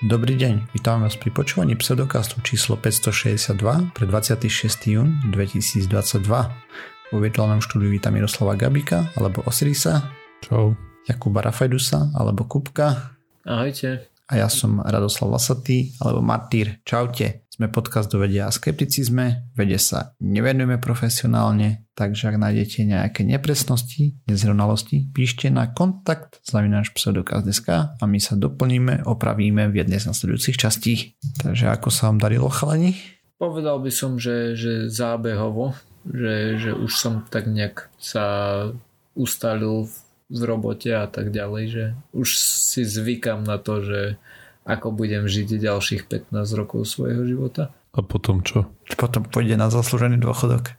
Dobrý deň, vítam vás pri počúvaní pseudokastu číslo 562 pre 26. jún 2022. Vo virtuálnom štúdiu vítam Miroslava Gabika alebo Osirisa. Čau. Jakuba Rafajdusa alebo Kupka. Ahojte. A ja som Radoslav Lasatý alebo Martýr. Čaute. Sme podcast do vedia a skepticizme, vede sa nevenujeme profesionálne, takže ak nájdete nejaké nepresnosti, nezrovnalosti, píšte na kontakt zavináč pseudokaz.sk a my sa doplníme, opravíme v jednej z nasledujúcich častí. Takže ako sa vám darilo chalani? Povedal by som, že, že zábehovo, že, že už som tak nejak sa ustalil v robote a tak ďalej, že už si zvykam na to, že ako budem žiť ďalších 15 rokov svojho života. A potom čo? Potom pôjde na zaslúžený dôchodok.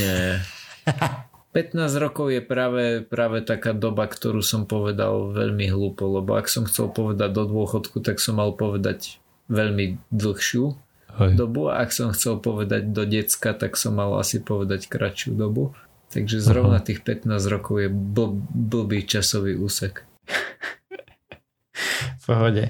Nie. 15 rokov je práve, práve taká doba, ktorú som povedal veľmi hlúpo, lebo ak som chcel povedať do dôchodku, tak som mal povedať veľmi dlhšiu Hej. dobu a ak som chcel povedať do decka, tak som mal asi povedať kratšiu dobu. Takže zrovna Aha. tých 15 rokov je bl- blbý časový úsek. v pohode.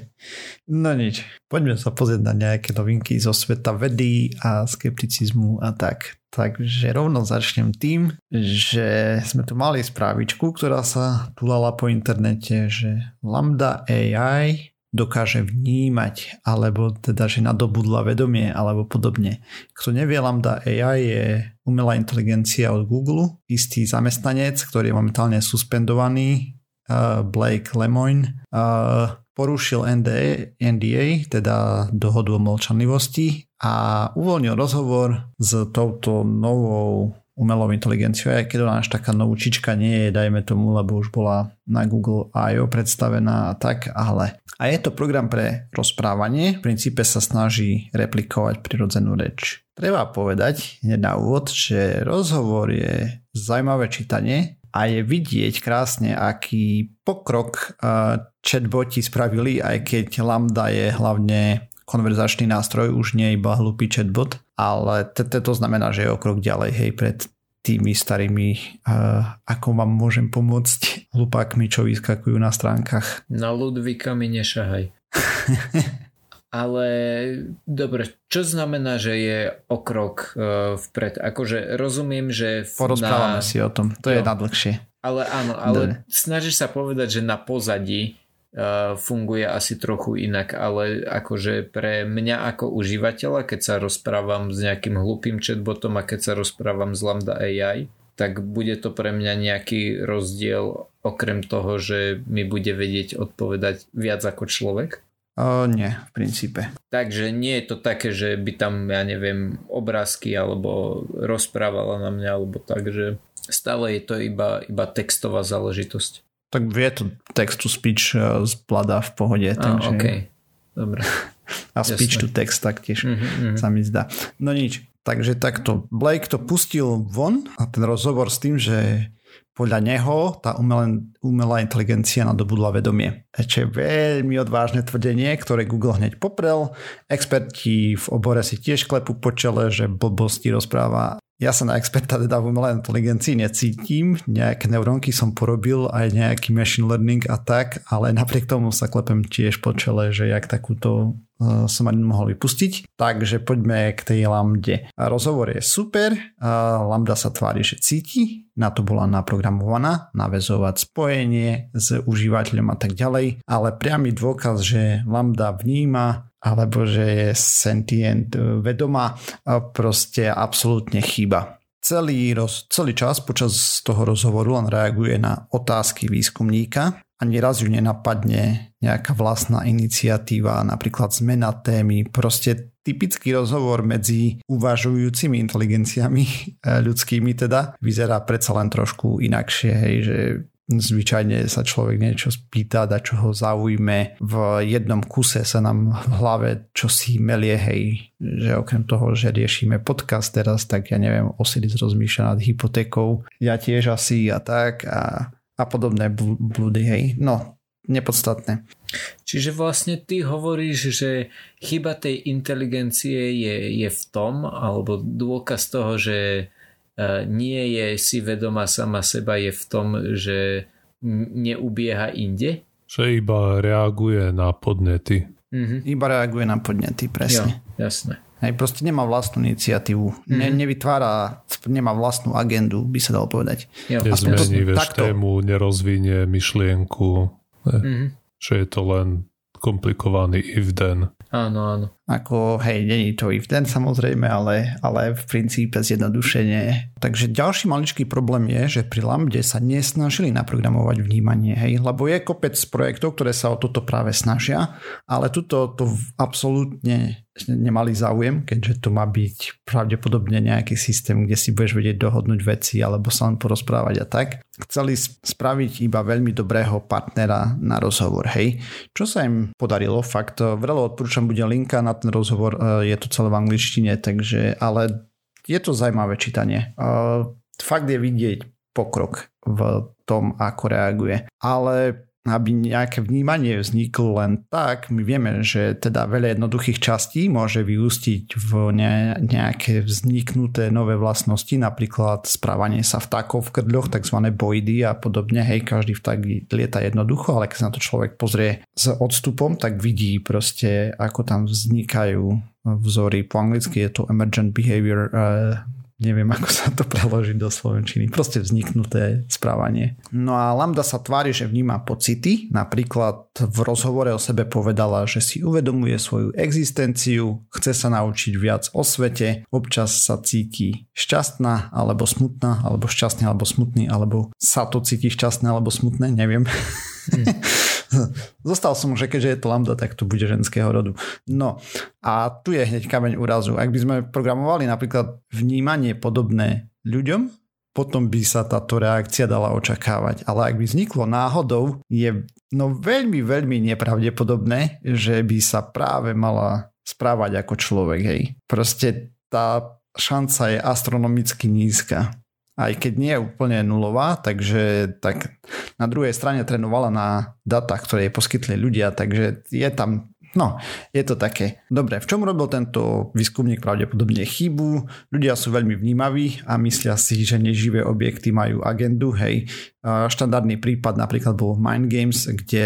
No nič, poďme sa pozrieť na nejaké novinky zo sveta vedy a skepticizmu a tak. Takže rovno začnem tým, že sme tu mali správičku, ktorá sa tulala po internete, že Lambda AI dokáže vnímať, alebo teda, že nadobudla vedomie, alebo podobne. Kto nevie, Lambda AI je umelá inteligencia od Google, istý zamestnanec, ktorý je momentálne suspendovaný, uh, Blake Lemoyne, uh, porušil NDA, NDA, teda dohodu o mlčanlivosti a uvoľnil rozhovor s touto novou umelou inteligenciou, aj keď ona až taká novúčička nie je, dajme tomu, lebo už bola na Google I.O. predstavená a tak, ale a je to program pre rozprávanie, v princípe sa snaží replikovať prirodzenú reč. Treba povedať hneď na úvod, že rozhovor je zaujímavé čítanie, a je vidieť krásne, aký pokrok chatboti spravili, aj keď Lambda je hlavne konverzačný nástroj, už nie iba hlupý chatbot, ale to znamená, že je o krok ďalej, hej, pred tými starými, uh, ako vám môžem pomôcť, hlupákmi, čo vyskakujú na stránkach. Na Ludvika mi nešahaj. Ale dobre, čo znamená, že je okrok uh, vpred? Akože rozumiem, že... Porozprávame na... si o tom, to jo. je nadlhšie. Ale áno, ale Dobre. snažíš sa povedať, že na pozadí funguje asi trochu inak, ale akože pre mňa ako užívateľa, keď sa rozprávam s nejakým hlupým chatbotom a keď sa rozprávam s Lambda AI, tak bude to pre mňa nejaký rozdiel okrem toho, že mi bude vedieť odpovedať viac ako človek? O, nie, v princípe. Takže nie je to také, že by tam, ja neviem, obrázky alebo rozprávala na mňa, alebo tak, že stále je to iba, iba textová záležitosť. Tak vie to text to speech uh, zbladá v pohode. A, takže... Dobre. A speech Jasne. to text taktiež mm-hmm. sa mi zdá. No nič, takže takto. Blake to pustil von a ten rozhovor s tým, že podľa neho tá umelá, umelá inteligencia nadobudla vedomie. Čo je veľmi odvážne tvrdenie, ktoré Google hneď poprel. Experti v obore si tiež klepú po čele, že blbosti rozpráva. Ja sa na experta teda v umelej inteligencii necítim, nejaké neurónky som porobil, aj nejaký machine learning a tak, ale napriek tomu sa klepem tiež po čele, že jak takúto uh, som ani mohol vypustiť. Takže poďme k tej lambde. Rozhovor je super, lambda sa tvári, že cíti, na to bola naprogramovaná, navezovať spojenie s užívateľom a tak ďalej, ale priamy dôkaz, že lambda vníma alebo že je sentient e, vedomá, proste absolútne chýba. Celý, roz, celý čas počas toho rozhovoru len reaguje na otázky výskumníka a nieraz ju nenapadne nejaká vlastná iniciatíva, napríklad zmena témy, proste typický rozhovor medzi uvažujúcimi inteligenciami e, ľudskými teda vyzerá predsa len trošku inakšie, hej, že zvyčajne sa človek niečo spýta, da čo ho zaujme. V jednom kuse sa nám v hlave čo si melie, hej, že okrem toho, že riešime podcast teraz, tak ja neviem, Osiris rozmýšľa nad hypotékou, ja tiež asi a tak a, a podobné blúdy, hej. No, nepodstatné. Čiže vlastne ty hovoríš, že chyba tej inteligencie je, je v tom, alebo dôkaz toho, že nie je si vedomá sama seba je v tom, že neubieha inde? Že iba reaguje na podnety. Mm-hmm. Iba reaguje na podnety, presne. Jo, jasné. Hej, proste nemá vlastnú iniciatívu. Mm-hmm. Ne, nevytvára, nemá vlastnú agendu, by sa dalo povedať. Jo. Nezmení, vieš, takto. tému, nerozvinie myšlienku. Mm-hmm. Že je to len komplikovaný if then. Áno, áno. Ako, hej, není to if then samozrejme, ale, ale v princípe zjednodušenie. Takže ďalší maličký problém je, že pri Lambde sa nesnažili naprogramovať vnímanie, hej, lebo je kopec projektov, ktoré sa o toto práve snažia, ale tuto to absolútne nemali záujem, keďže to má byť pravdepodobne nejaký systém, kde si budeš vedieť dohodnúť veci alebo sa len porozprávať a tak. Chceli spraviť iba veľmi dobrého partnera na rozhovor, hej. Čo sa im podarilo, fakt, veľa odporúčam, bude linka na ten rozhovor, e, je to celé v angličtine, takže, ale je to zaujímavé čítanie. E, fakt je vidieť pokrok v tom, ako reaguje. Ale aby nejaké vnímanie vzniklo len tak, my vieme, že teda veľa jednoduchých častí môže vyústiť v ne, nejaké vzniknuté nové vlastnosti, napríklad správanie sa vtákov v krdľoch, tzv. boidy a podobne. Hej, každý vták lieta jednoducho, ale keď sa na to človek pozrie s odstupom, tak vidí proste, ako tam vznikajú vzory. Po anglicky je to emergent behavior uh, neviem ako sa to preložiť do slovenčiny, proste vzniknuté správanie. No a Lambda sa tvári, že vníma pocity, napríklad v rozhovore o sebe povedala, že si uvedomuje svoju existenciu, chce sa naučiť viac o svete, občas sa cíti šťastná alebo smutná, alebo šťastný alebo smutný, alebo sa to cíti šťastné alebo smutné, neviem. Hmm. Zostal som, že keďže je to lambda, tak to bude ženského rodu. No a tu je hneď kameň úrazu. Ak by sme programovali napríklad vnímanie podobné ľuďom, potom by sa táto reakcia dala očakávať. Ale ak by vzniklo náhodou, je no veľmi, veľmi nepravdepodobné, že by sa práve mala správať ako človek. Hej. Proste tá šanca je astronomicky nízka aj keď nie je úplne nulová, takže tak na druhej strane trénovala na datách, ktoré jej poskytli ľudia, takže je tam No, je to také. Dobre, v čom robil tento výskumník pravdepodobne chybu? Ľudia sú veľmi vnímaví a myslia si, že neživé objekty majú agendu, hej. Štandardný prípad napríklad bol Mind Games, kde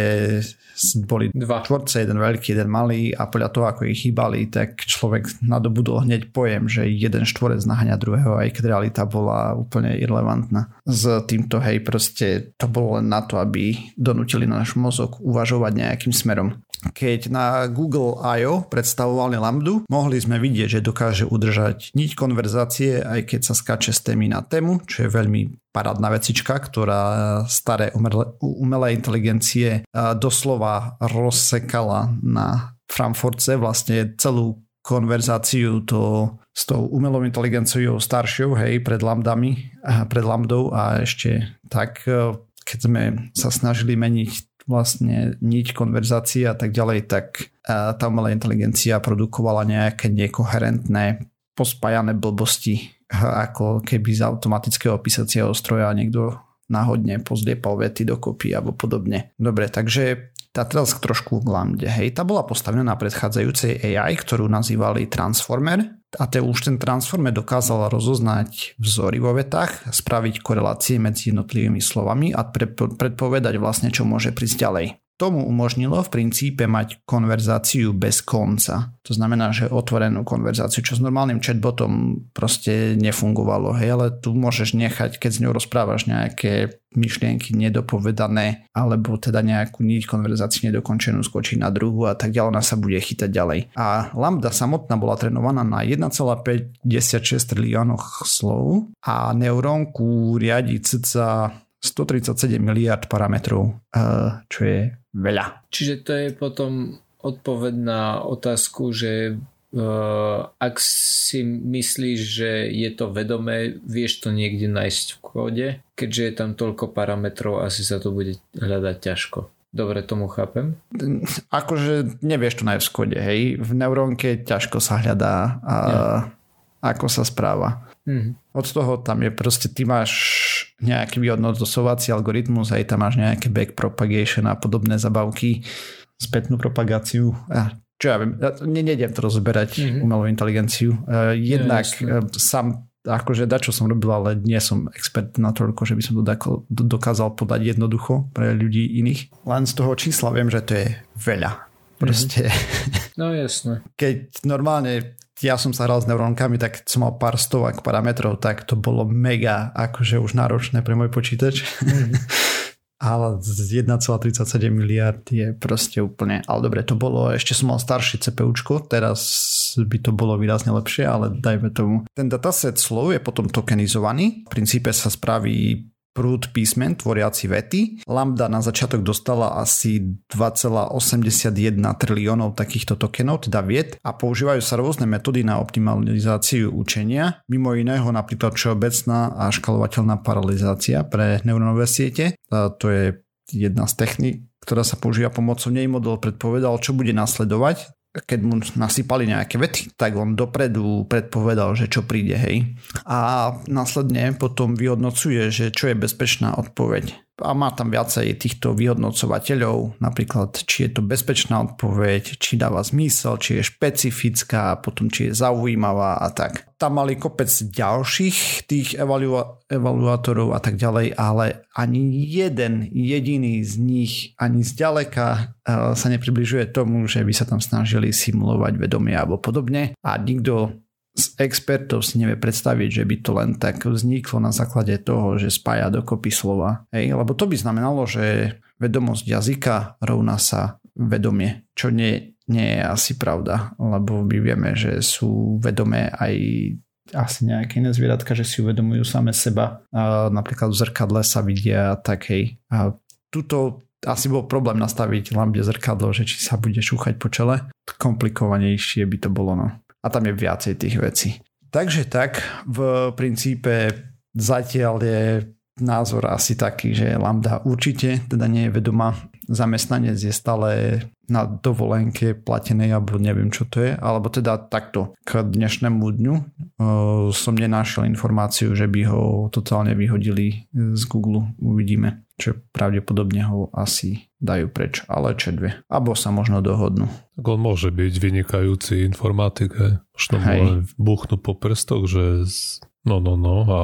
boli dva tvorce, jeden veľký, jeden malý a podľa toho, ako ich chýbali, tak človek nadobudol hneď pojem, že jeden štvorec naháňa druhého, aj keď realita bola úplne irrelevantná. S týmto, hej, proste to bolo len na to, aby donútili náš mozog uvažovať nejakým smerom. Keď na Google I.O. predstavovali Lambdu, mohli sme vidieť, že dokáže udržať niť konverzácie, aj keď sa skače z témy na tému, čo je veľmi parádna vecička, ktorá staré umelé inteligencie doslova rozsekala na Frankfurtce vlastne celú konverzáciu to s tou umelou inteligenciou staršou, hej, pred lambdami, pred lambdou a ešte tak, e, keď sme sa snažili meniť vlastne niť konverzácie a tak ďalej, tak tá umelá inteligencia produkovala nejaké nekoherentné pospájané blbosti, ako keby z automatického písacieho stroja niekto náhodne pozliepal vety dokopy alebo podobne. Dobre, takže tá teraz trošku v lambde. Hej, tá bola postavená na predchádzajúcej AI, ktorú nazývali Transformer a te už ten Transformer dokázal rozoznať vzory vo vetách, spraviť korelácie medzi jednotlivými slovami a predpovedať vlastne, čo môže prísť ďalej tomu umožnilo v princípe mať konverzáciu bez konca. To znamená, že otvorenú konverzáciu, čo s normálnym chatbotom proste nefungovalo. Hej, ale tu môžeš nechať, keď s ňou rozprávaš nejaké myšlienky nedopovedané, alebo teda nejakú niť konverzáciu nedokončenú skočiť na druhú a tak ďalej, ona sa bude chytať ďalej. A Lambda samotná bola trénovaná na 1,56 triliónoch slov a neurónku riadi cca 137 miliard parametrov, eh, čo je veľa. Čiže to je potom odpoveď na otázku, že uh, ak si myslíš, že je to vedomé, vieš to niekde nájsť v kóde, keďže je tam toľko parametrov, asi sa to bude hľadať ťažko. Dobre tomu chápem? Akože nevieš to nájsť v kóde, hej. V neurónke ťažko sa hľadá, a, ja. ako sa správa. Mm. Od toho tam je proste, ty máš nejaký vyhodnocovací algoritmus, aj tam máš nejaké back propagation a podobné zabavky, spätnú propagáciu. A čo ja viem, ja ne, nejdem to rozberať mm-hmm. umelú inteligenciu. Uh, jednak ja, uh, sám akože čo som robil, ale nie som expert na toľko, že by som to dokázal podať jednoducho pre ľudí iných. Len z toho čísla viem, že to je veľa. Proste. No jasné. Keď normálne ja som sa hral s neurónkami, tak som mal pár stovak parametrov, tak to bolo mega akože už náročné pre môj počítač. Mm. ale z 1,37 miliard je proste úplne, ale dobre, to bolo, ešte som mal staršie CPUčko, teraz by to bolo výrazne lepšie, ale dajme tomu. Ten dataset slov je potom tokenizovaný, v princípe sa spraví prúd písmen tvoriaci vety. Lambda na začiatok dostala asi 2,81 triliónov takýchto tokenov, teda vied a používajú sa rôzne metódy na optimalizáciu učenia, mimo iného napríklad všeobecná a škalovateľná paralizácia pre neurónové siete. To je jedna z techník, ktorá sa používa pomocou nej model predpovedal, čo bude nasledovať keď mu nasypali nejaké vety, tak on dopredu predpovedal, že čo príde, hej. A následne potom vyhodnocuje, že čo je bezpečná odpoveď a má tam viacej týchto vyhodnocovateľov, napríklad či je to bezpečná odpoveď, či dáva zmysel, či je špecifická, potom či je zaujímavá a tak. Tam mali kopec ďalších tých evalua- evaluátorov a tak ďalej, ale ani jeden jediný z nich ani zďaleka uh, sa nepribližuje tomu, že by sa tam snažili simulovať vedomie alebo podobne a nikto z expertov si nevie predstaviť, že by to len tak vzniklo na základe toho, že spája dokopy slova. Hej, lebo to by znamenalo, že vedomosť jazyka rovná sa vedomie, čo nie, nie je asi pravda, lebo my vieme, že sú vedomé aj asi nejaké iné zvieratka, že si uvedomujú same seba. A napríklad v zrkadle sa vidia tak hej. A tuto asi bol problém nastaviť lambie zrkadlo, že či sa bude šúchať po čele. Komplikovanejšie by to bolo, no a tam je viacej tých vecí. Takže tak, v princípe zatiaľ je názor asi taký, že Lambda určite teda nie je vedomá. Zamestnanec je stále na dovolenke platenej, alebo neviem čo to je, alebo teda takto. K dnešnému dňu uh, som nenašiel informáciu, že by ho totálne vyhodili z Google. Uvidíme čo pravdepodobne ho asi dajú preč, ale čo dve. Abo sa možno dohodnú. Tak on môže byť vynikajúci informatik, možno mu len buchnú po prstoch, že no, no, no a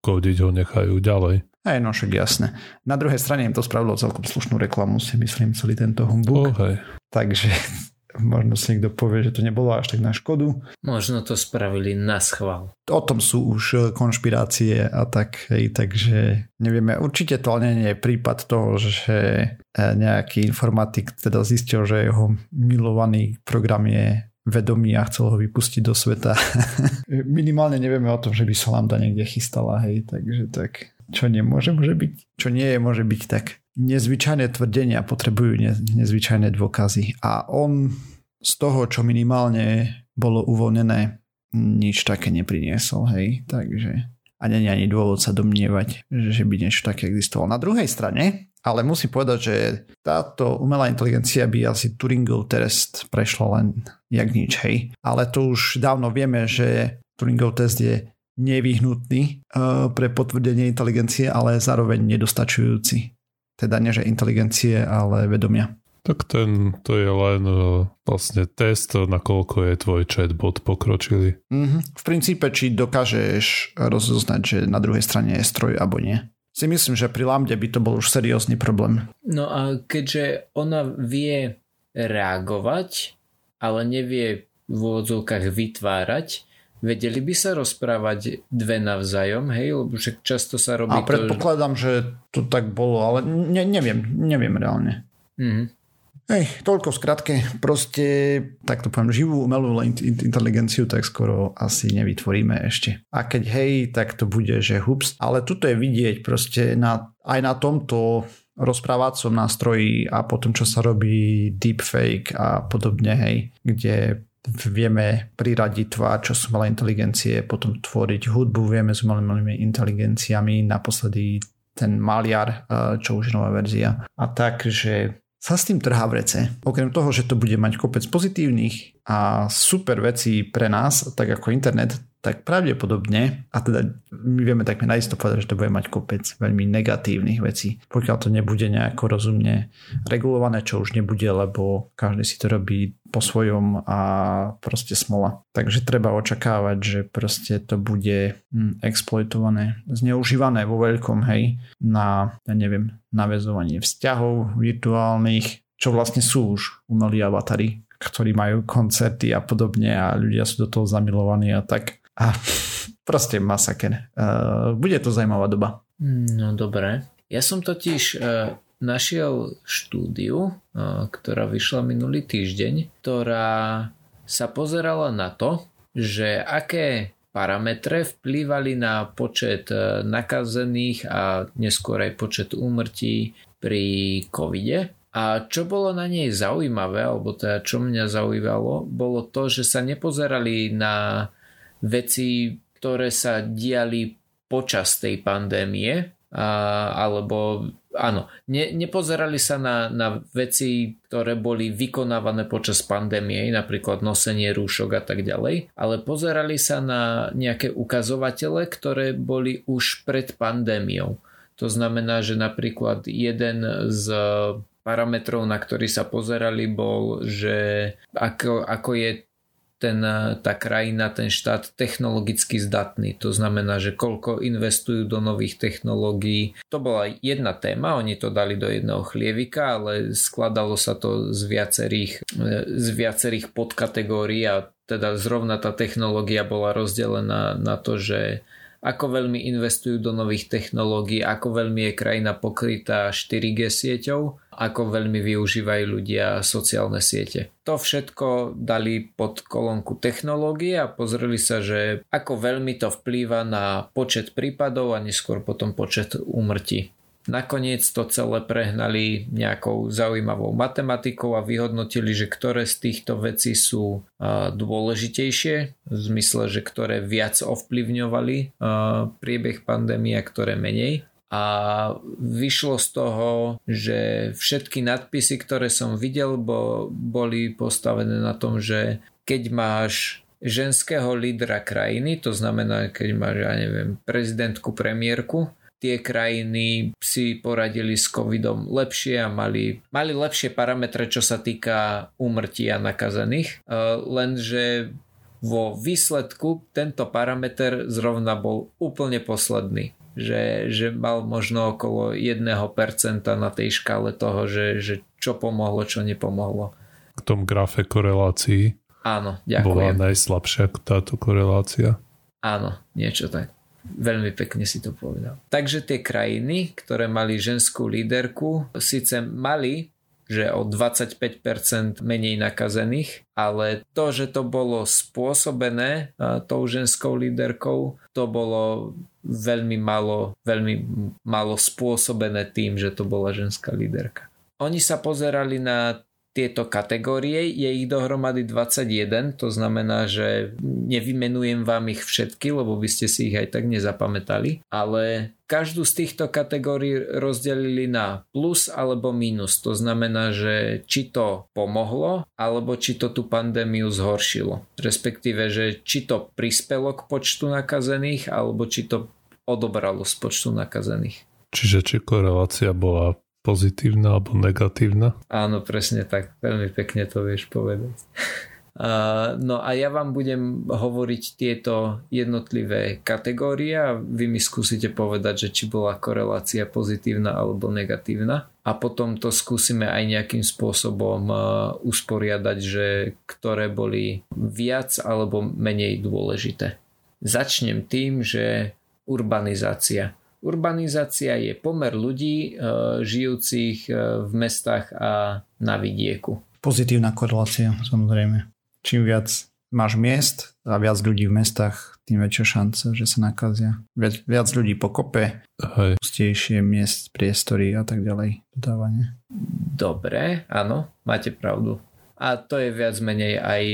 kodiť ho nechajú ďalej. Hej, no však jasné. Na druhej strane im to spravilo celkom slušnú reklamu, si myslím, celý tento humbug. Oh, hej. Takže možno si niekto povie, že to nebolo až tak na škodu. Možno to spravili na schvál. O tom sú už e, konšpirácie a tak, hej, takže nevieme. Určite to nie je prípad toho, že e, nejaký informatik teda zistil, že jeho milovaný program je vedomý a chcel ho vypustiť do sveta. Minimálne nevieme o tom, že by sa Lambda niekde chystala, hej, takže tak čo nemôže, môže byť, čo nie je, môže byť tak nezvyčajné tvrdenia potrebujú ne, nezvyčajné dôkazy a on z toho, čo minimálne bolo uvoľnené, nič také nepriniesol, hej, takže a je ani dôvod sa domnievať, že by niečo také existovalo. Na druhej strane, ale musím povedať, že táto umelá inteligencia by asi Turingov test prešla len jak nič, hej. Ale to už dávno vieme, že Turingov test je nevyhnutný uh, pre potvrdenie inteligencie, ale zároveň nedostačujúci. Teda nie, že inteligencie, ale vedomia. Tak ten, to je len uh, vlastne test, nakoľko je tvoj chatbot pokročilý. Mm-hmm. V princípe, či dokážeš rozoznať, že na druhej strane je stroj alebo nie. Si myslím, že pri Lambde by to bol už seriózny problém. No a keďže ona vie reagovať, ale nevie v úvodzovkách vytvárať, vedeli by sa rozprávať dve navzájom, hej, lebo však často sa robí A predpokladám, to, že to tak bolo, ale ne, neviem, neviem reálne. Mm-hmm. Hej, toľko v skratke, proste, tak to poviem, živú umelú inteligenciu tak skoro asi nevytvoríme ešte. A keď hej, tak to bude, že hups, ale tuto je vidieť proste na, aj na tomto rozprávacom nástroji a potom, čo sa robí deepfake a podobne, hej, kde vieme priradiť tvár, čo sú malé inteligencie, potom tvoriť hudbu, vieme s malými inteligenciami, naposledy ten maliar, eh, čo už nová verzia. A tak, že sa s tým trhá v rece. Okrem toho, že to bude mať kopec pozitívnych a super vecí pre nás, tak ako internet, tak pravdepodobne, a teda my vieme takme naisto povedať, že to bude mať kopec veľmi negatívnych vecí, pokiaľ to nebude nejako rozumne regulované, čo už nebude, lebo každý si to robí po svojom a proste smola. Takže treba očakávať, že proste to bude hm, exploitované, zneužívané vo veľkom, hej, na, ja neviem, navezovanie vzťahov virtuálnych, čo vlastne sú už umelí avatary, ktorí majú koncerty a podobne a ľudia sú do toho zamilovaní a tak. A proste masaker. Uh, bude to zaujímavá doba. No dobre. Ja som totiž uh, našiel štúdiu, uh, ktorá vyšla minulý týždeň, ktorá sa pozerala na to, že aké parametre vplývali na počet nakazených a neskôr aj počet úmrtí pri covide. A čo bolo na nej zaujímavé, alebo teda čo mňa zaujímalo, bolo to, že sa nepozerali na veci ktoré sa diali počas tej pandémie, a, alebo áno, ne, nepozerali sa na, na veci, ktoré boli vykonávané počas pandémie, napríklad nosenie rúšok a tak ďalej, ale pozerali sa na nejaké ukazovatele, ktoré boli už pred pandémiou. To znamená, že napríklad jeden z parametrov, na ktorý sa pozerali, bol, že ako, ako je ten, eh, tá krajina, ten štát technologicky zdatný. To znamená, že koľko investujú do nových technológií. To bola jedna téma, oni to dali do jedného chlievika, ale skladalo sa to z viacerých, eh, z viacerých podkategórií a teda zrovna tá technológia bola rozdelená na to, že ako veľmi investujú do nových technológií, ako veľmi je krajina pokrytá 4G sieťou, ako veľmi využívajú ľudia sociálne siete. To všetko dali pod kolónku technológie a pozreli sa, že ako veľmi to vplýva na počet prípadov a neskôr potom počet úmrtí. Nakoniec to celé prehnali nejakou zaujímavou matematikou a vyhodnotili, že ktoré z týchto vecí sú dôležitejšie, v zmysle, že ktoré viac ovplyvňovali priebeh pandémie a ktoré menej. A vyšlo z toho, že všetky nadpisy, ktoré som videl, bo, boli postavené na tom, že keď máš ženského lídra krajiny, to znamená, keď máš, ja neviem, prezidentku, premiérku, tie krajiny si poradili s covidom lepšie a mali, mali lepšie parametre, čo sa týka úmrtí a nakazených. E, lenže vo výsledku tento parameter zrovna bol úplne posledný. Že, že mal možno okolo 1% na tej škále toho, že, že čo pomohlo, čo nepomohlo. K tom grafe korelácií Áno, ďakujem. Bola najslabšia táto korelácia. Áno, niečo tak. Veľmi pekne si to povedal. Takže tie krajiny, ktoré mali ženskú líderku, síce mali že o 25% menej nakazených, ale to, že to bolo spôsobené tou ženskou líderkou, to bolo veľmi malo, veľmi malo spôsobené tým, že to bola ženská líderka. Oni sa pozerali na tieto kategórie, je ich dohromady 21, to znamená, že nevymenujem vám ich všetky, lebo by ste si ich aj tak nezapamätali, ale každú z týchto kategórií rozdelili na plus alebo minus. To znamená, že či to pomohlo, alebo či to tú pandémiu zhoršilo. Respektíve, že či to prispelo k počtu nakazených, alebo či to odobralo z počtu nakazených. Čiže či korelácia bola pozitívna alebo negatívna? Áno, presne tak. Veľmi pekne to vieš povedať. Uh, no a ja vám budem hovoriť tieto jednotlivé kategórie a vy mi skúsite povedať, že či bola korelácia pozitívna alebo negatívna a potom to skúsime aj nejakým spôsobom uh, usporiadať, že ktoré boli viac alebo menej dôležité. Začnem tým, že urbanizácia. Urbanizácia je pomer ľudí e, žijúcich e, v mestách a na vidieku. Pozitívna korelácia, samozrejme. Čím viac máš miest a viac ľudí v mestách, tým väčšia šanca, že sa nakazia. Viac, viac ľudí pokope, Hej. pustejšie miest, priestory a tak ďalej. Dodávanie. Dobre, áno, máte pravdu. A to je viac menej aj,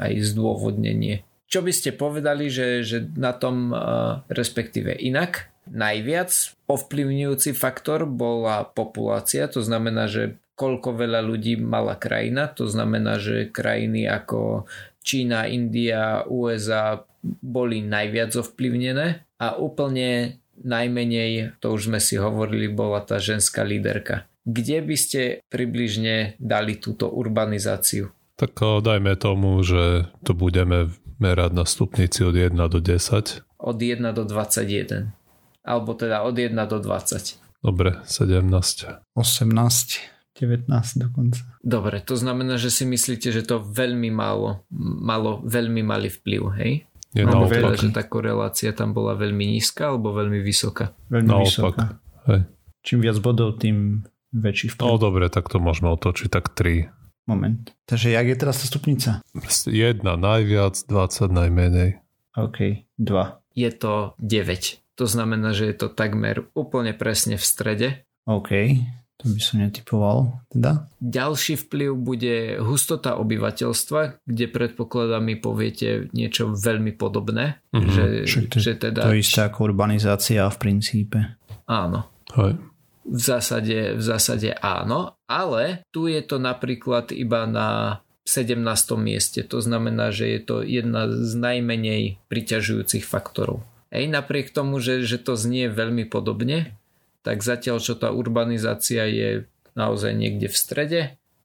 aj zdôvodnenie. Čo by ste povedali, že, že na tom, uh, respektíve inak, Najviac ovplyvňujúci faktor bola populácia, to znamená, že koľko veľa ľudí mala krajina, to znamená, že krajiny ako Čína, India, USA boli najviac ovplyvnené a úplne najmenej, to už sme si hovorili, bola tá ženská líderka. Kde by ste približne dali túto urbanizáciu? Tak dajme tomu, že to budeme merať na stupnici od 1 do 10. Od 1 do 21 alebo teda od 1 do 20. Dobre, 17. 18. 19 dokonca. Dobre, to znamená, že si myslíte, že to veľmi málo, malo veľmi malý vplyv, hej? Je Alebo naopak. teda, že tá korelácia tam bola veľmi nízka alebo veľmi vysoká? Veľmi Naopak. vysoká. Hej. Čím viac bodov, tým väčší vplyv. No dobre, tak to môžeme otočiť tak 3. Moment. Takže jak je teraz tá stupnica? Jedna najviac, 20 najmenej. OK, 2. Je to 9. To znamená, že je to takmer úplne presne v strede. OK, to by som netypoval. Teda? Ďalší vplyv bude hustota obyvateľstva, kde predpokladám mi poviete niečo veľmi podobné. Mhm. Že, to, že teda... to isté ako urbanizácia v princípe. Áno. Hej. V zásade, v zásade áno, ale tu je to napríklad iba na 17. mieste. To znamená, že je to jedna z najmenej priťažujúcich faktorov. Ej, napriek tomu, že, že to znie veľmi podobne, tak zatiaľ, čo tá urbanizácia je naozaj niekde v strede,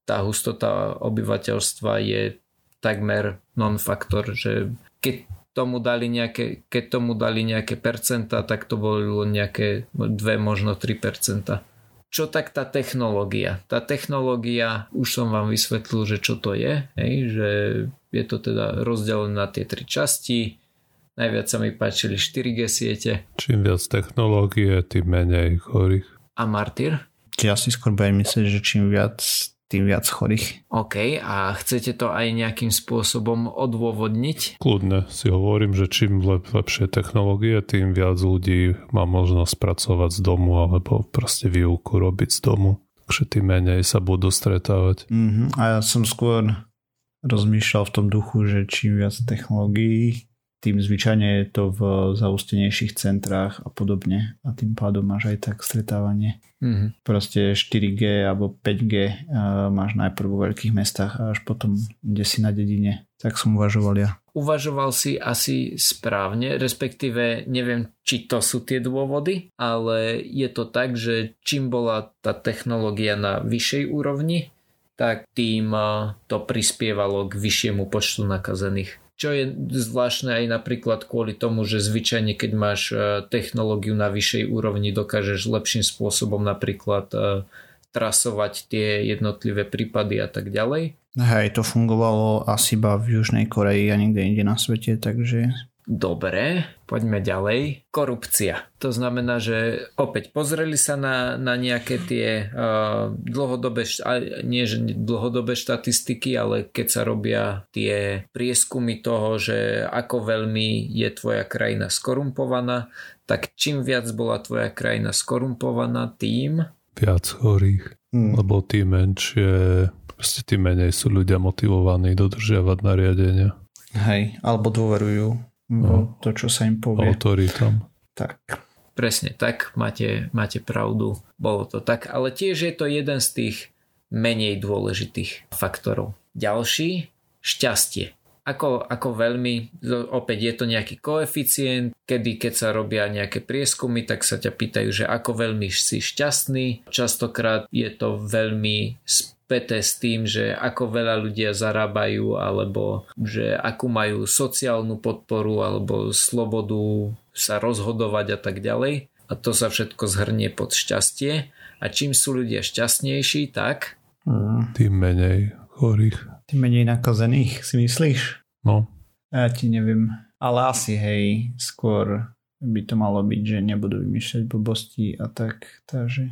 tá hustota obyvateľstva je takmer non-faktor, že keď tomu dali nejaké, keď tomu dali nejaké percenta, tak to bolo nejaké 2, možno 3%. Čo tak tá technológia? Tá technológia, už som vám vysvetlil, že čo to je, hej, že je to teda rozdelené na tie tri časti. Najviac sa mi páčili 4G siete Čím viac technológie, tým menej chorých. a Martyr. Ja si skôr budem myslieť, že čím viac, tým viac chorých. OK, a chcete to aj nejakým spôsobom odôvodniť? Kľudne si hovorím, že čím lep, lepšie technológie, tým viac ľudí má možnosť pracovať z domu alebo proste výuku robiť z domu. Takže tým menej sa budú stretávať. Mhm. A ja som skôr rozmýšľal v tom duchu, že čím viac technológií, tým zvyčajne je to v zaustenejších centrách a podobne a tým pádom máš aj tak stretávanie. Mhm. Proste 4G alebo 5G uh, máš najprv vo veľkých mestách a až potom kde si na dedine. Tak som uvažoval ja. Uvažoval si asi správne, respektíve neviem, či to sú tie dôvody, ale je to tak, že čím bola tá technológia na vyššej úrovni, tak tým to prispievalo k vyššiemu počtu nakazených. Čo je zvláštne aj napríklad kvôli tomu, že zvyčajne keď máš eh, technológiu na vyššej úrovni, dokážeš lepším spôsobom napríklad eh, trasovať tie jednotlivé prípady a tak ďalej. Hej, to fungovalo asi iba v Južnej Koreji a nikde inde na svete, takže Dobre, poďme ďalej. Korupcia. To znamená, že opäť pozreli sa na, na nejaké tie uh, dlhodobé, nie že dlhodobé štatistiky, ale keď sa robia tie prieskumy toho, že ako veľmi je tvoja krajina skorumpovaná, tak čím viac bola tvoja krajina skorumpovaná, tým Viac chorých. hm, Lebo tým menšie, proste tým menej sú ľudia motivovaní dodržiavať nariadenia. hej, alebo dôverujú No. to, čo sa im povie. Autoritám. Tak. Presne tak, máte, máte pravdu, bolo to tak, ale tiež je to jeden z tých menej dôležitých faktorov. Ďalší, šťastie. Ako, ako veľmi, opäť je to nejaký koeficient, kedy keď sa robia nejaké prieskumy, tak sa ťa pýtajú, že ako veľmi si šťastný. Častokrát je to veľmi späté s tým, že ako veľa ľudia zarábajú, alebo že akú majú sociálnu podporu, alebo slobodu sa rozhodovať a tak ďalej. A to sa všetko zhrnie pod šťastie. A čím sú ľudia šťastnejší, tak Hm. Tým menej chorých. Tým menej nakazených, si myslíš? No, Ja ti neviem. Ale asi, hej, skôr by to malo byť, že nebudú vymýšľať blbosti a tak, takže...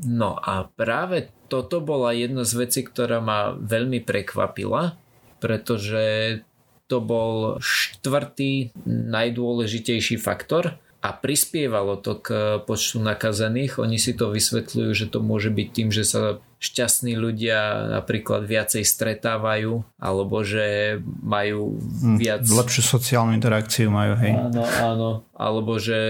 No a práve toto bola jedna z vecí, ktorá ma veľmi prekvapila, pretože to bol štvrtý najdôležitejší faktor a prispievalo to k počtu nakazených. Oni si to vysvetľujú, že to môže byť tým, že sa šťastní ľudia napríklad viacej stretávajú alebo že majú Hm, viac... Lepšiu sociálnu interakciu majú, hej. Áno, áno. Alebo že,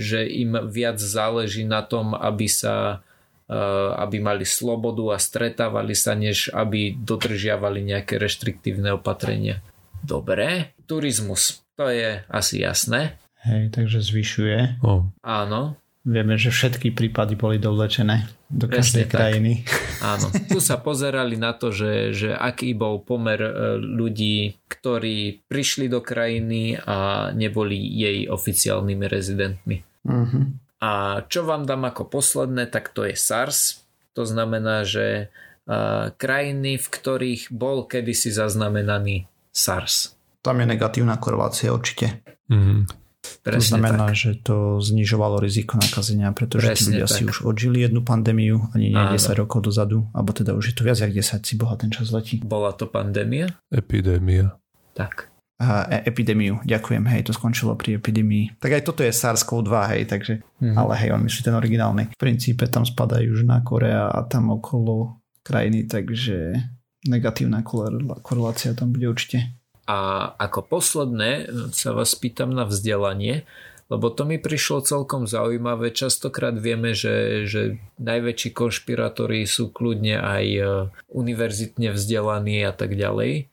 že im viac záleží na tom, aby sa eh, aby mali slobodu a stretávali sa, než aby dodržiavali nejaké reštriktívne opatrenia. Dobre, turizmus, to je asi jasné. Hej, takže zvyšuje. no. Áno, Vieme, že všetky prípady boli dovlečené do Presne každej tak. krajiny. áno. Tu sa pozerali na to, že, že aký bol pomer eh, ľudí, ktorí prišli do krajiny a neboli jej oficiálnymi rezidentmi. Mhm. A čo vám dám ako posledné, tak to je SARS. to znamená, že uh, krajiny, v ktorých bol kedysi zaznamenaný SARS. Tam je negatívna korelácia určite. Mm-hmm. Presne to znamená, tak. že to znižovalo riziko nakazenia, pretože Presne tí ľudia tak. si už odžili jednu pandémiu, ani nie Áno. 10 rokov dozadu, alebo teda už je to viac jak 10, si boha ten čas letí. Bola to pandémia? Epidémia. Tak. A, e, epidémiu, ďakujem, hej, to skončilo pri epidémii. Tak aj toto je SARS-CoV-2, hej, takže, mm-hmm. ale hej, on myslí ten originálny. V princípe tam spadá Južná Korea a tam okolo krajiny, takže negatívna korelácia tam bude určite. A ako posledné sa vás pýtam na vzdelanie, lebo to mi prišlo celkom zaujímavé. Častokrát vieme, že, že najväčší konšpirátori sú kľudne aj e, univerzitne vzdelaní a tak ďalej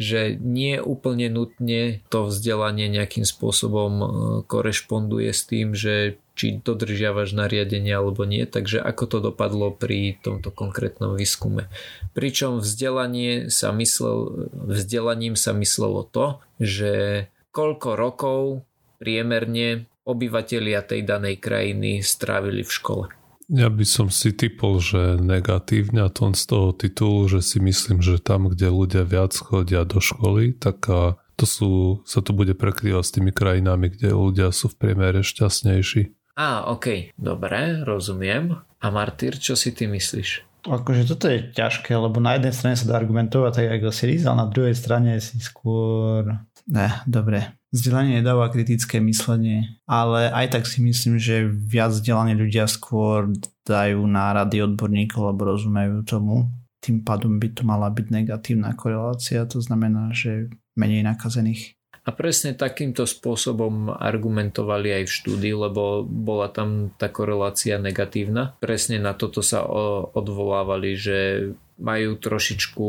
že nie úplne nutne to vzdelanie nejakým spôsobom e, korešponduje s tým, že či dodržiavaš nariadenie alebo nie, takže ako to dopadlo pri tomto konkrétnom výskume. Pričom vzdelanie sa myslel, vzdelaním sa myslelo to, že koľko rokov priemerne obyvatelia tej danej krajiny strávili v škole. Ja by som si typol, že negatívne a to z toho titulu, že si myslím, že tam, kde ľudia viac chodia do školy, tak to sú, sa to bude prekrývať s tými krajinami, kde ľudia sú v priemere šťastnejší. Á, ok, dobre, rozumiem. A Martyr, čo si ty myslíš? Akože toto je ťažké, lebo na jednej strane sa dá argumentovať tak ako series, ale na druhej strane si skôr... Ne, dobre. Vzdelanie nedáva kritické myslenie, ale aj tak si myslím, že viac vzdelaní ľudia skôr dajú nárady odborníkov, lebo rozumejú tomu. Tým pádom by to mala byť negatívna korelácia, to znamená, že menej nakazených. A presne takýmto spôsobom argumentovali aj v štúdii, lebo bola tam tá korelácia negatívna. Presne na toto sa odvolávali, že majú trošičku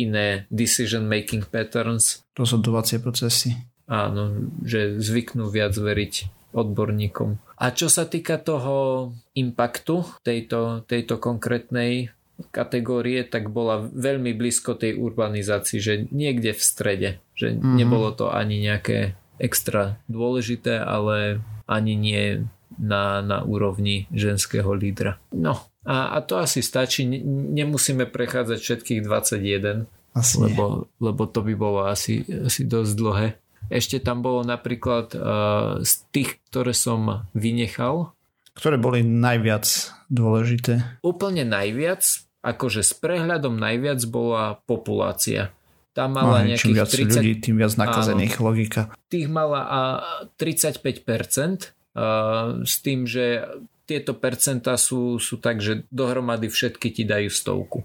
iné decision making patterns. Rozhodovacie procesy. Áno, že zvyknú viac veriť odborníkom. A čo sa týka toho impaktu tejto, tejto konkrétnej kategórie, tak bola veľmi blízko tej urbanizácii, že niekde v strede, že mm-hmm. nebolo to ani nejaké extra dôležité, ale ani nie na, na úrovni ženského lídra. No a, a to asi stačí, nemusíme prechádzať všetkých 21, asi lebo, lebo to by bolo asi, asi dosť dlhé. Ešte tam bolo napríklad uh, z tých, ktoré som vynechal. Ktoré boli najviac dôležité? Úplne najviac akože s prehľadom najviac bola populácia. Tá mala no, nejakých čím viac 30... ľudí, tým viac nakazených, áno, logika. Tých mala a 35%, a, s tým, že tieto percentá sú, sú tak, že dohromady všetky ti dajú stovku.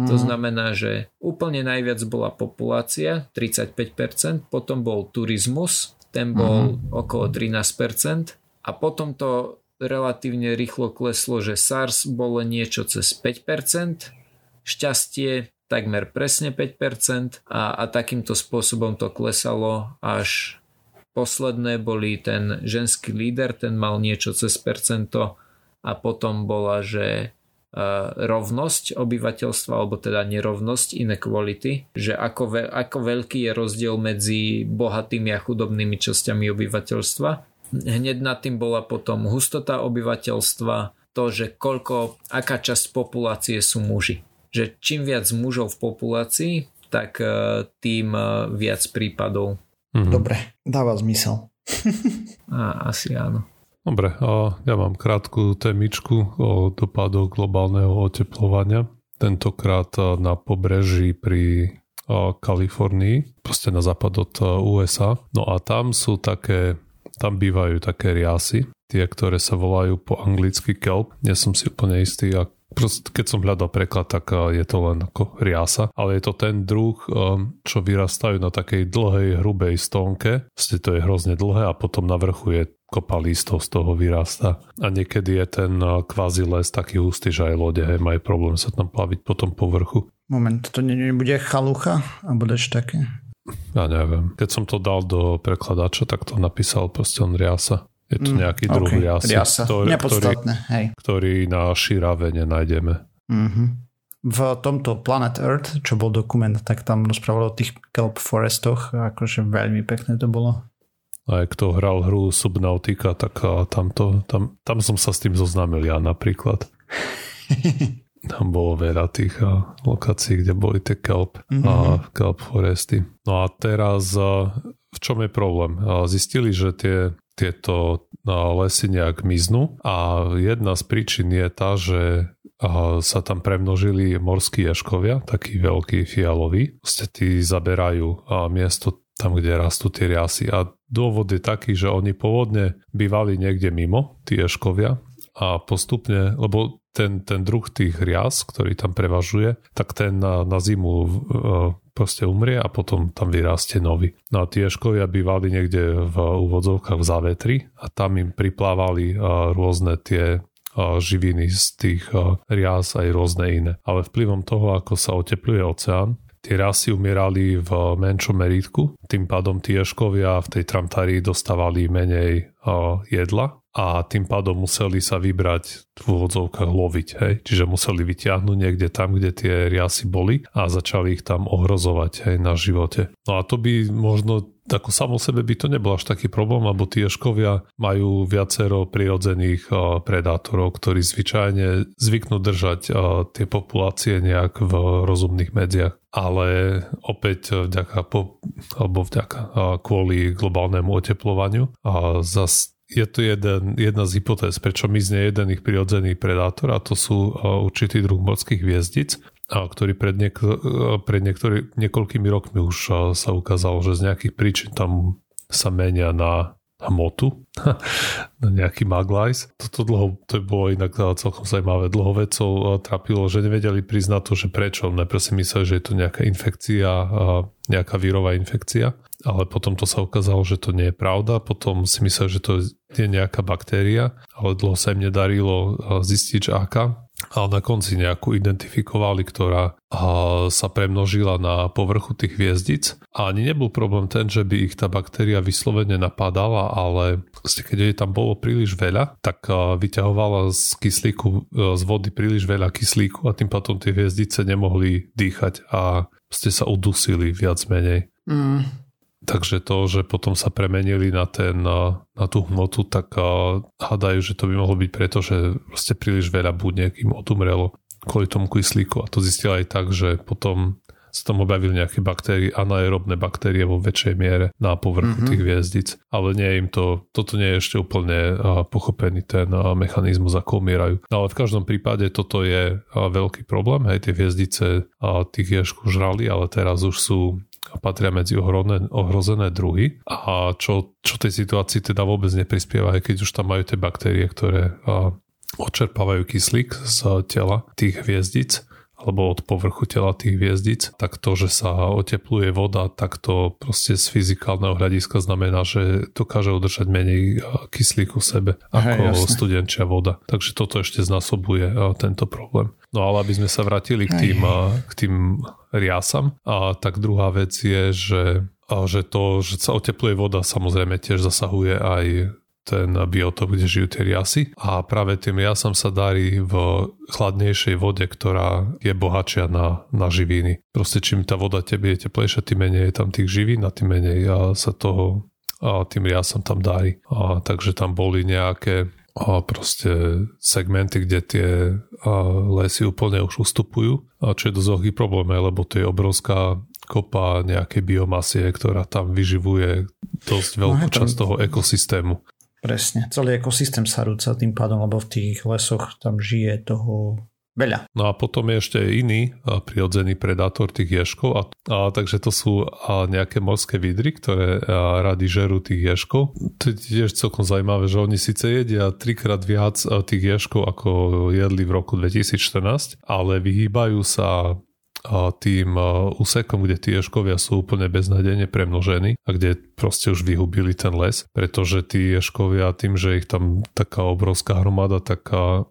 Mm. To mhm. znamená, že úplne najviac bola populácia, 35%, potom bol turizmus, ten bol mm. okolo 13% a potom to relatívne rýchlo kleslo, že SARS bolo niečo cez 5%, šťastie takmer presne 5% a, a takýmto spôsobom to klesalo až posledné boli ten ženský líder, ten mal niečo cez percento a potom bola, že uh, rovnosť obyvateľstva, alebo teda nerovnosť, inequality, že ako, ve, ako veľký je rozdiel medzi bohatými a chudobnými časťami obyvateľstva Hneď nad tým bola potom hustota obyvateľstva, to, že koľko, aká časť populácie sú muži. Že čím viac mužov v populácii, tak e, tým e, viac prípadov. Mhm. Dobre, dáva zmysel. A, asi áno. Dobre, a ja mám krátku témičku o dopadoch globálneho oteplovania. Tentokrát na pobreží pri Kalifornii, proste na západ od USA. No a tam sú také tam bývajú také riasy, tie, ktoré sa volajú po anglicky kelp. Nie som si úplne istý, a proste, keď som hľadal preklad, tak je to len ako riasa, ale je to ten druh, um, čo vyrastajú na takej dlhej, hrubej stónke. Proste to je hrozne dlhé a potom na vrchu je kopa lístov z toho vyrastá. A niekedy je ten uh, kvázi les taký hustý, že aj lode hej, majú problém sa tam plaviť po tom povrchu. Moment, to nebude chalucha? Alebo dačo také? Ja neviem. Keď som to dal do prekladača, tak to napísal proste on riasa. Je to mm, nejaký mm, druh okay. riasa, riasa. Ktorý, ktorý, hej. ktorý na šírave nenájdeme. Mm-hmm. V tomto Planet Earth, čo bol dokument, tak tam rozprávalo o tých kelp forestoch, akože veľmi pekné to bolo. Aj kto hral hru Subnautica, tak tam, to, tam, tam som sa s tým zoznámil ja napríklad. tam bolo veľa tých a, lokácií, kde boli tie kelp mm-hmm. a mhm. kelp foresty. No a teraz a, v čom je problém? A, zistili, že tie tieto lesy nejak miznú a jedna z príčin je tá, že sa tam premnožili morskí ješkovia, takí veľkí fialoví. Proste tí zaberajú miesto tam, kde rastú tie riasy. A dôvod je taký, že oni pôvodne bývali niekde mimo, tí ješkovia, a postupne, lebo ten, ten druh tých rias, ktorý tam prevažuje, tak ten na, na zimu uh, proste umrie a potom tam vyrastie nový. No a tie škovia bývali niekde v úvodzovkách v závetri a tam im priplávali uh, rôzne tie živiny z tých rias aj rôzne iné. Ale vplyvom toho, ako sa otepluje oceán, tie rasy umierali v menšom meritku, tým pádom tie ješkovia v tej tramtári dostávali menej jedla a tým pádom museli sa vybrať v úvodzovkách loviť. Hej? Čiže museli vyťahnuť niekde tam, kde tie riasy boli a začali ich tam ohrozovať hej, na živote. No a to by možno ako samo sebe by to nebol až taký problém, lebo tie škovia majú viacero prirodzených predátorov, ktorí zvyčajne zvyknú držať tie populácie nejak v rozumných medziach. Ale opäť vďaka, po, alebo vďaka kvôli globálnemu oteplovaniu a zas je to jeden, jedna z hypotéz, prečo mizne jeden ich prirodzený predátor a to sú určitý druh morských hviezdic, ktorý pred, niek- pred niektorý, niekoľkými rokmi už sa ukázalo, že z nejakých príčin tam sa menia na hmotu, nejaký maglajs. Toto dlho, to bolo inak celkom zaujímavé. Dlho vedcov trapilo, že nevedeli priznať to, že prečo. Najprv si mysleli, že je to nejaká infekcia, nejaká vírová infekcia, ale potom to sa ukázalo, že to nie je pravda. Potom si mysleli, že to je nejaká baktéria, ale dlho sa im nedarilo zistiť, že aká ale na konci nejakú identifikovali, ktorá sa premnožila na povrchu tých hviezdic. A ani nebol problém ten, že by ich tá baktéria vyslovene napadala, ale keď jej tam bolo príliš veľa, tak vyťahovala z kyslíku, e, z vody príliš veľa kyslíku a tým potom tie hviezdice nemohli dýchať a ste sa udusili viac menej. Mm. Takže to, že potom sa premenili na, ten, na tú hmotu, tak hádajú, že to by mohlo byť preto, že proste príliš veľa buniek im odumrelo kvôli tomu kyslíku. A to zistila aj tak, že potom sa tam objavili nejaké baktérie, anaerobné baktérie vo väčšej miere na povrchu mm-hmm. tých hviezdic. Ale nie im to, toto nie je ešte úplne pochopený ten mechanizmus, ako umierajú. No ale v každom prípade toto je veľký problém. Hej, tie hviezdice tých ježku žrali, ale teraz už sú patria medzi ohrozené, ohrozené druhy. A čo, čo tej situácii teda vôbec neprispieva, aj keď už tam majú tie baktérie, ktoré a, odčerpávajú kyslík z tela tých hviezdic alebo od povrchu tela tých hviezdic, tak to, že sa otepluje voda, tak to proste z fyzikálneho hľadiska znamená, že dokáže udržať menej kyslíku v sebe ako Hej, studenčia voda. Takže toto ešte znásobuje tento problém. No ale aby sme sa vrátili k tým, k tým riasam, a tak druhá vec je, že, že to, že sa otepluje voda samozrejme tiež zasahuje aj ten biotop, kde žijú tie riasy a práve tým riasam sa darí v chladnejšej vode, ktorá je bohatšia na, na živiny. Proste čím tá voda tebe je teplejšia, tým menej je tam tých živín a tým menej a sa toho a tým riasam tam darí. A, takže tam boli nejaké a proste segmenty, kde tie lesy úplne už ustupujú, a čo je dosť veľký problém, lebo to je obrovská kopa nejakej biomasie, ktorá tam vyživuje dosť no veľkú no, časť toho ekosystému. Presne, celý ekosystém sa rúca tým pádom, lebo v tých lesoch tam žije toho Veľa. No a potom je ešte iný prirodzený predátor tých ješkov a, a takže to sú a nejaké morské vidry, ktoré a, rady žerú tých ješkov. To je tiež celkom zaujímavé, že oni síce jedia trikrát viac tých ješkov ako jedli v roku 2014, ale vyhýbajú sa tým úsekom, kde tie ješkovia sú úplne beznadejne premnožení a kde proste už vyhubili ten les, pretože tí ješkovia tým, že ich tam taká obrovská hromada, taká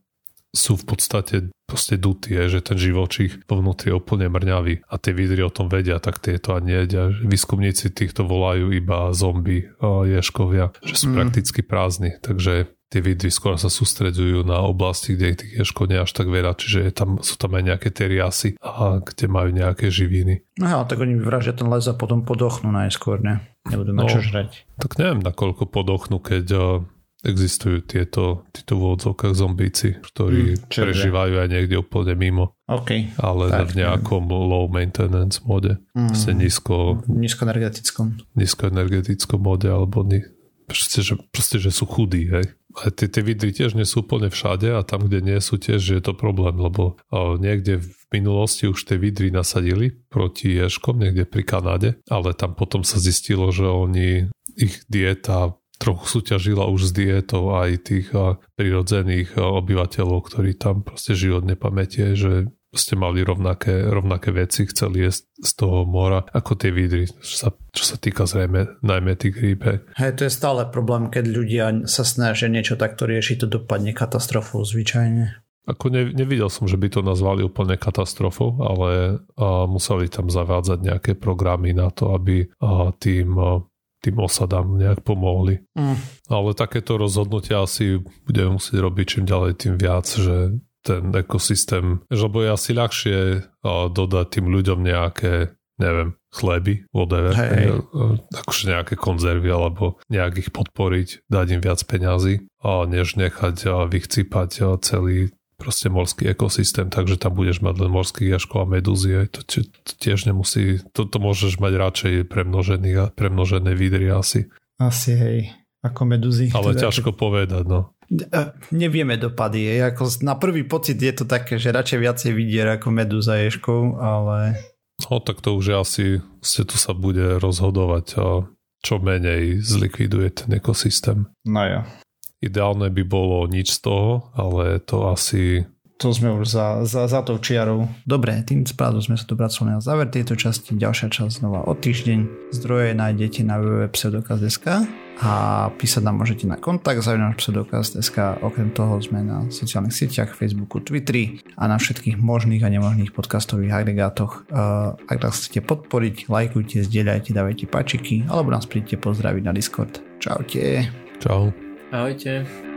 sú v podstate proste dutí, že ten živočích vo vnútri je úplne mrňavý a tie vidry o tom vedia, tak tieto ani nejedia. Výskumníci týchto volajú iba zombie ješkovia, že sú mm. prakticky prázdni, takže tie vidry skôr sa sústredujú na oblasti, kde tých ješkov nie až tak veľa, čiže je tam, sú tam aj nejaké tie riasy, a kde majú nejaké živiny. No tak oni vyvražia ten les a potom podochnú najskôr, ne? Nebudú mať no, čo žrať. Tak neviem, nakoľko podochnú, keď existujú tieto, títo v odzovkách zombíci, ktorí mm, prežívajú aj niekde úplne mimo. Okay. Ale tak, v nejakom neviem. low maintenance mode. Mm, nízko... Nízkoenergetickom. Nízkoenergetickom mode, alebo ni, proste, že, proste, že sú chudí, hej. A tie, tie vidry tiež nie sú úplne všade a tam, kde nie sú tiež, je to problém, lebo o, niekde v minulosti už tie vidry nasadili proti ješkom, niekde pri Kanáde, ale tam potom sa zistilo, že oni, ich dieta trochu súťažila už s dietou aj tých prirodzených obyvateľov, ktorí tam proste žijú od nepamätie, že ste mali rovnaké, rovnaké veci, chceli jesť z toho mora ako tie vidry, čo sa, čo sa týka zrejme najmä tých rýb. Hej, to je stále problém, keď ľudia sa snažia niečo takto riešiť, to dopadne katastrofou zvyčajne. Ako ne, nevidel som, že by to nazvali úplne katastrofou, ale a, museli tam zavádzať nejaké programy na to, aby a, tým a, tým osadám nejak pomohli. Mm. Ale takéto rozhodnutia asi budeme musieť robiť čím ďalej tým viac, že ten ekosystém, že lebo je asi ľahšie dodať tým ľuďom nejaké, neviem, chleby, whatever, hey. akože nejaké konzervy alebo nejak ich podporiť, dať im viac peňazí, než nechať vychcípať celý proste morský ekosystém, takže tam budeš mať len morských jaškov a medúzy, to, tiež nemusí, to, to môžeš mať radšej premnožený, premnožené vidry asi. Asi hej, ako medúzy. Ale teda, ťažko povedať, no. Nevieme dopady, je, ako na prvý pocit je to také, že radšej viacej vidier ako medúza ješkov, ale... No tak to už asi ste tu sa bude rozhodovať, čo menej zlikviduje ten ekosystém. No ja. Ideálne by bolo nič z toho, ale to asi... To sme už za, za, za tou čiarou. Dobre, tým správne sme sa dopracovali na záver tejto časti. Ďalšia časť znova o týždeň. Zdroje nájdete na www.pseudokaz.sk a písať nám môžete na kontakt zavinač pseudokaz.sk. Okrem toho sme na sociálnych sieťach, Facebooku, Twitteri a na všetkých možných a nemožných podcastových agregátoch. Ak nás chcete podporiť, lajkujte, zdieľajte, dávajte pačiky alebo nás príďte pozdraviť na Discord. Čaute. Čau. Ahojte.